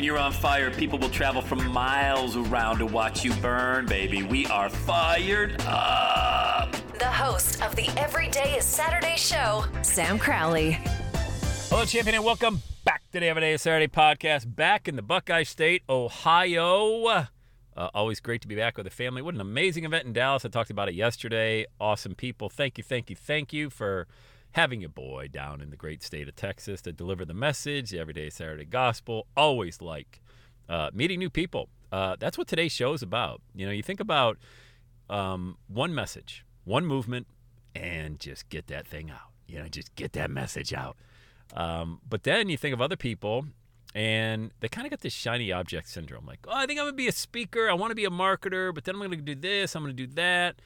When you're on fire, people will travel from miles around to watch you burn, baby. We are fired up. The host of the Everyday is Saturday show, Sam Crowley. Hello, champion, and welcome back to the Everyday is Saturday podcast. Back in the Buckeye State, Ohio. Uh, always great to be back with the family. What an amazing event in Dallas. I talked about it yesterday. Awesome people. Thank you, thank you, thank you for having your boy down in the great state of Texas to deliver the message, the Everyday Saturday Gospel. Always like uh, meeting new people. Uh, that's what today's show is about. You know, you think about um, one message, one movement, and just get that thing out. You know, just get that message out. Um, but then you think of other people and they kind of got this shiny object syndrome like oh i think i'm going to be a speaker i want to be a marketer but then i'm going to do this i'm going to do that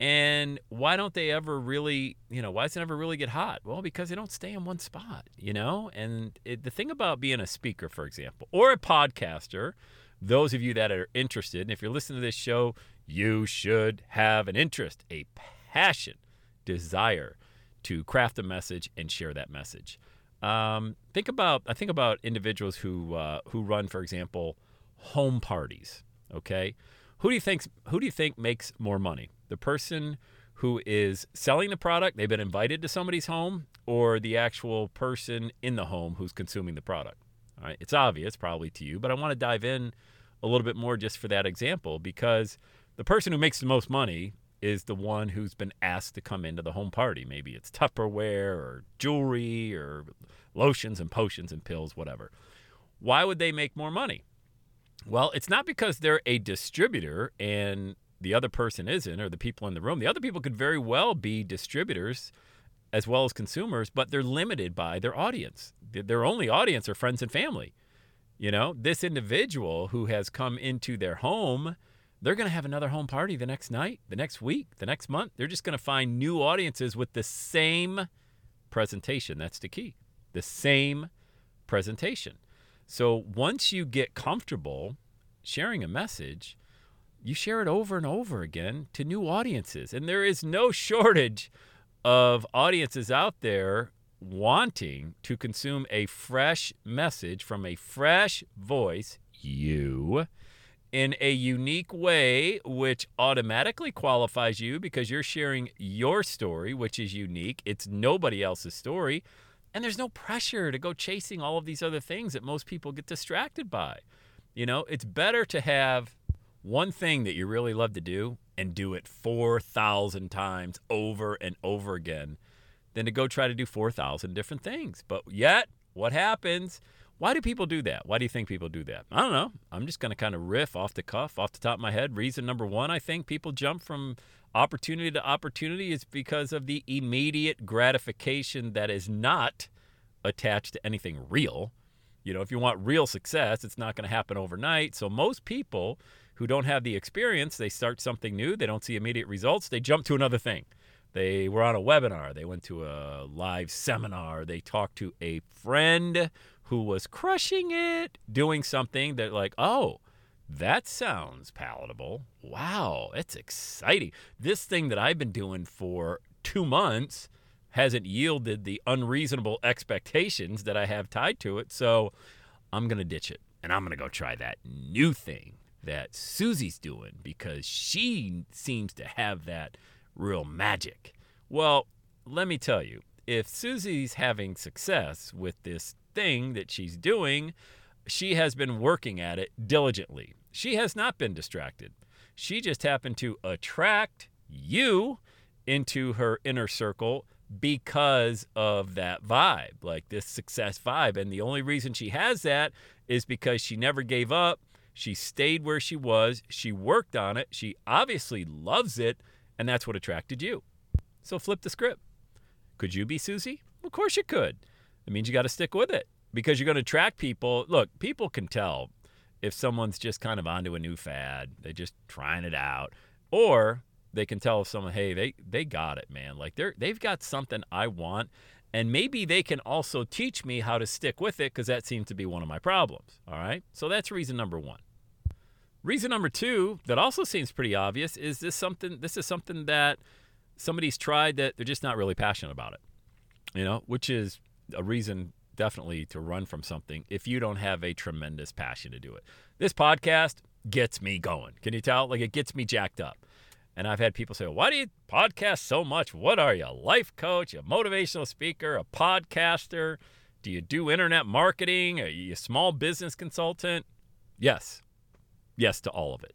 and why don't they ever really you know why does it never really get hot well because they don't stay in one spot you know and it, the thing about being a speaker for example or a podcaster those of you that are interested and if you're listening to this show you should have an interest a passion desire to craft a message and share that message um, think about I think about individuals who uh, who run, for example, home parties. Okay, who do you think who do you think makes more money? The person who is selling the product, they've been invited to somebody's home, or the actual person in the home who's consuming the product. All right, it's obvious probably to you, but I want to dive in a little bit more just for that example because the person who makes the most money is the one who's been asked to come into the home party. Maybe it's Tupperware or jewelry or lotions and potions and pills, whatever. Why would they make more money? Well, it's not because they're a distributor and the other person isn't, or the people in the room. The other people could very well be distributors as well as consumers, but they're limited by their audience. Their only audience are friends and family. You know, this individual who has come into their home they're going to have another home party the next night, the next week, the next month. They're just going to find new audiences with the same presentation. That's the key. The same presentation. So once you get comfortable sharing a message, you share it over and over again to new audiences. And there is no shortage of audiences out there wanting to consume a fresh message from a fresh voice, you in a unique way, which automatically qualifies you because you're sharing your story, which is unique. It's nobody else's story. And there's no pressure to go chasing all of these other things that most people get distracted by. You know, it's better to have one thing that you really love to do and do it 4,000 times over and over again than to go try to do 4,000 different things. But yet, what happens? Why do people do that? Why do you think people do that? I don't know. I'm just going to kind of riff off the cuff, off the top of my head. Reason number one, I think people jump from opportunity to opportunity is because of the immediate gratification that is not attached to anything real. You know, if you want real success, it's not going to happen overnight. So most people who don't have the experience, they start something new, they don't see immediate results, they jump to another thing. They were on a webinar, they went to a live seminar, they talked to a friend who was crushing it, doing something that, like, oh, that sounds palatable. Wow, it's exciting. This thing that I've been doing for two months hasn't yielded the unreasonable expectations that I have tied to it. So I'm going to ditch it and I'm going to go try that new thing that Susie's doing because she seems to have that real magic. Well, let me tell you, if Susie's having success with this thing that she's doing, she has been working at it diligently. She has not been distracted. She just happened to attract you into her inner circle because of that vibe, like this success vibe. And the only reason she has that is because she never gave up. She stayed where she was. She worked on it. She obviously loves it. And that's what attracted you. So flip the script. Could you be Susie? Of course you could. It means you got to stick with it because you're going to attract people. Look, people can tell if someone's just kind of onto a new fad, they're just trying it out, or they can tell if someone, hey, they they got it, man. Like they're they've got something I want, and maybe they can also teach me how to stick with it because that seems to be one of my problems. All right, so that's reason number one. Reason number two that also seems pretty obvious is this something. This is something that somebody's tried that they're just not really passionate about it. You know, which is a reason definitely to run from something if you don't have a tremendous passion to do it. This podcast gets me going. Can you tell? Like it gets me jacked up. And I've had people say, Why do you podcast so much? What are you, a life coach, a motivational speaker, a podcaster? Do you do internet marketing? Are you a small business consultant? Yes. Yes to all of it.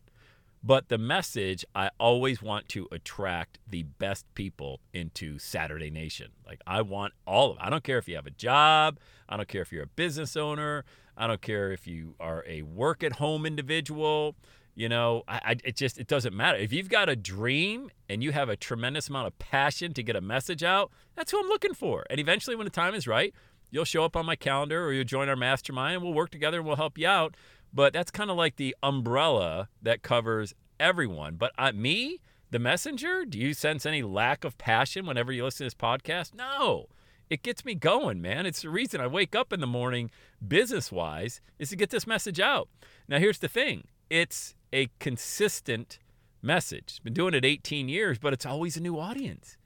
But the message, I always want to attract the best people into Saturday Nation. Like, I want all of. I don't care if you have a job. I don't care if you're a business owner. I don't care if you are a work at home individual. You know, I, I, it just it doesn't matter. If you've got a dream and you have a tremendous amount of passion to get a message out, that's who I'm looking for. And eventually, when the time is right, you'll show up on my calendar or you'll join our mastermind and we'll work together and we'll help you out. But that's kind of like the umbrella that covers everyone. But uh, me, the messenger, do you sense any lack of passion whenever you listen to this podcast? No. It gets me going, man. It's the reason I wake up in the morning business wise is to get this message out. Now, here's the thing it's a consistent message. Been doing it 18 years, but it's always a new audience.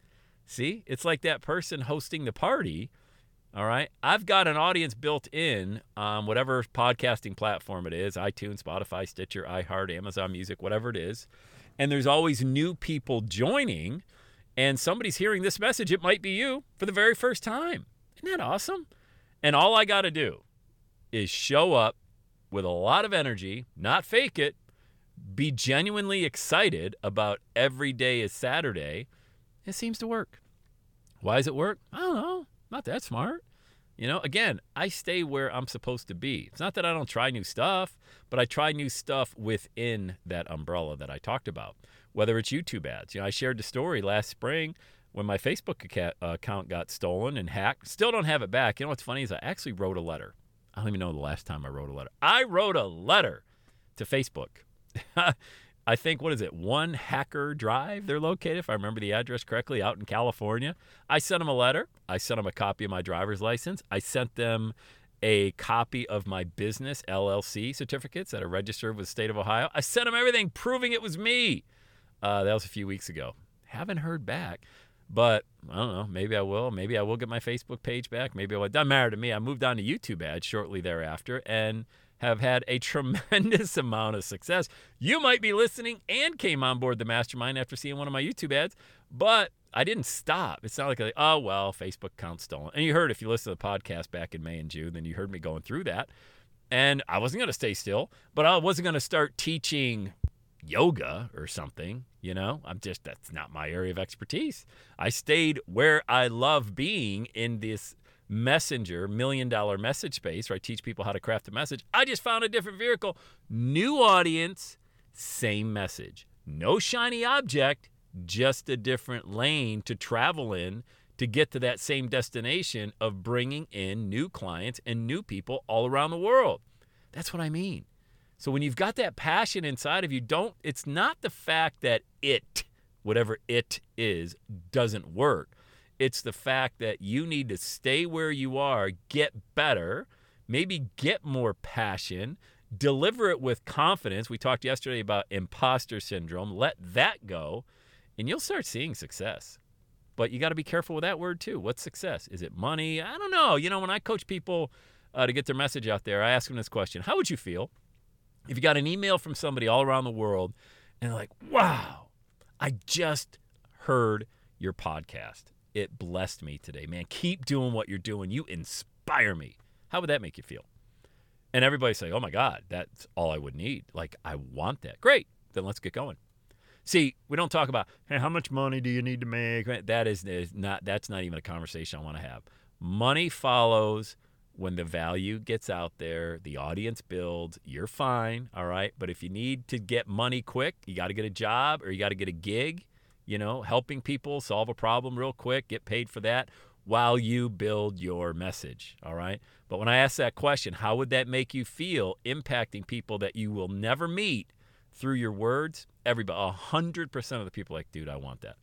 See, it's like that person hosting the party all right. I've got an audience built in on whatever podcasting platform it is iTunes, Spotify, Stitcher, iHeart, Amazon Music, whatever it is. And there's always new people joining. And somebody's hearing this message. It might be you for the very first time. Isn't that awesome? And all I got to do is show up with a lot of energy, not fake it, be genuinely excited about every day is Saturday. It seems to work. Why does it work? I don't know. Not that smart. You know, again, I stay where I'm supposed to be. It's not that I don't try new stuff, but I try new stuff within that umbrella that I talked about. Whether it's YouTube ads. You know, I shared the story last spring when my Facebook uh, account got stolen and hacked. Still don't have it back. You know what's funny is I actually wrote a letter. I don't even know the last time I wrote a letter. I wrote a letter to Facebook. I think, what is it, One Hacker Drive? They're located, if I remember the address correctly, out in California. I sent them a letter. I sent them a copy of my driver's license. I sent them a copy of my business LLC certificates that are registered with the state of Ohio. I sent them everything proving it was me. Uh, that was a few weeks ago. Haven't heard back, but I don't know. Maybe I will. Maybe I will get my Facebook page back. Maybe. It doesn't matter to me. I moved on to YouTube ads shortly thereafter, and have had a tremendous amount of success. You might be listening and came on board the mastermind after seeing one of my YouTube ads, but I didn't stop. It's not like, oh, well, Facebook account stolen. And you heard, if you listen to the podcast back in May and June, then you heard me going through that. And I wasn't going to stay still, but I wasn't going to start teaching yoga or something. You know, I'm just, that's not my area of expertise. I stayed where I love being in this messenger, million dollar message space where I teach people how to craft a message. I just found a different vehicle. New audience, same message. No shiny object, just a different lane to travel in to get to that same destination of bringing in new clients and new people all around the world. That's what I mean. So when you've got that passion inside of you, don't it's not the fact that it whatever it is doesn't work. It's the fact that you need to stay where you are, get better, maybe get more passion, deliver it with confidence. We talked yesterday about imposter syndrome. Let that go, and you'll start seeing success. But you got to be careful with that word too. What's success? Is it money? I don't know. You know, when I coach people uh, to get their message out there, I ask them this question How would you feel if you got an email from somebody all around the world and they're like, wow, I just heard your podcast? It blessed me today, man. Keep doing what you're doing. You inspire me. How would that make you feel? And everybody say, "Oh my God, that's all I would need." Like I want that. Great. Then let's get going. See, we don't talk about hey, how much money do you need to make. That is, is not. That's not even a conversation I want to have. Money follows when the value gets out there, the audience builds, you're fine, all right? But if you need to get money quick, you got to get a job or you got to get a gig, you know, helping people solve a problem real quick, get paid for that while you build your message, all right? But when I ask that question, how would that make you feel impacting people that you will never meet through your words? Everybody, 100% of the people like, dude, I want that.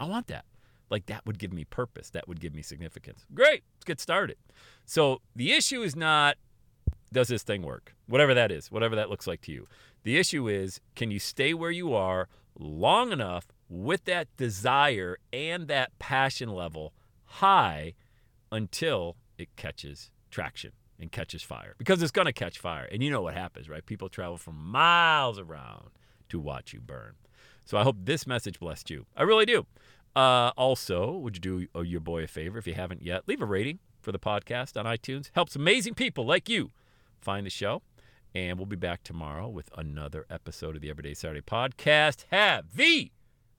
I want that. Like that would give me purpose. That would give me significance. Great. Let's get started. So the issue is not does this thing work? Whatever that is, whatever that looks like to you. The issue is can you stay where you are long enough with that desire and that passion level high until it catches traction and catches fire because it's going to catch fire. And you know what happens, right? People travel from miles around to watch you burn. So I hope this message blessed you. I really do. Uh, also, would you do uh, your boy a favor if you haven't yet? Leave a rating for the podcast on iTunes. Helps amazing people like you find the show. And we'll be back tomorrow with another episode of the Everyday Saturday podcast. Have the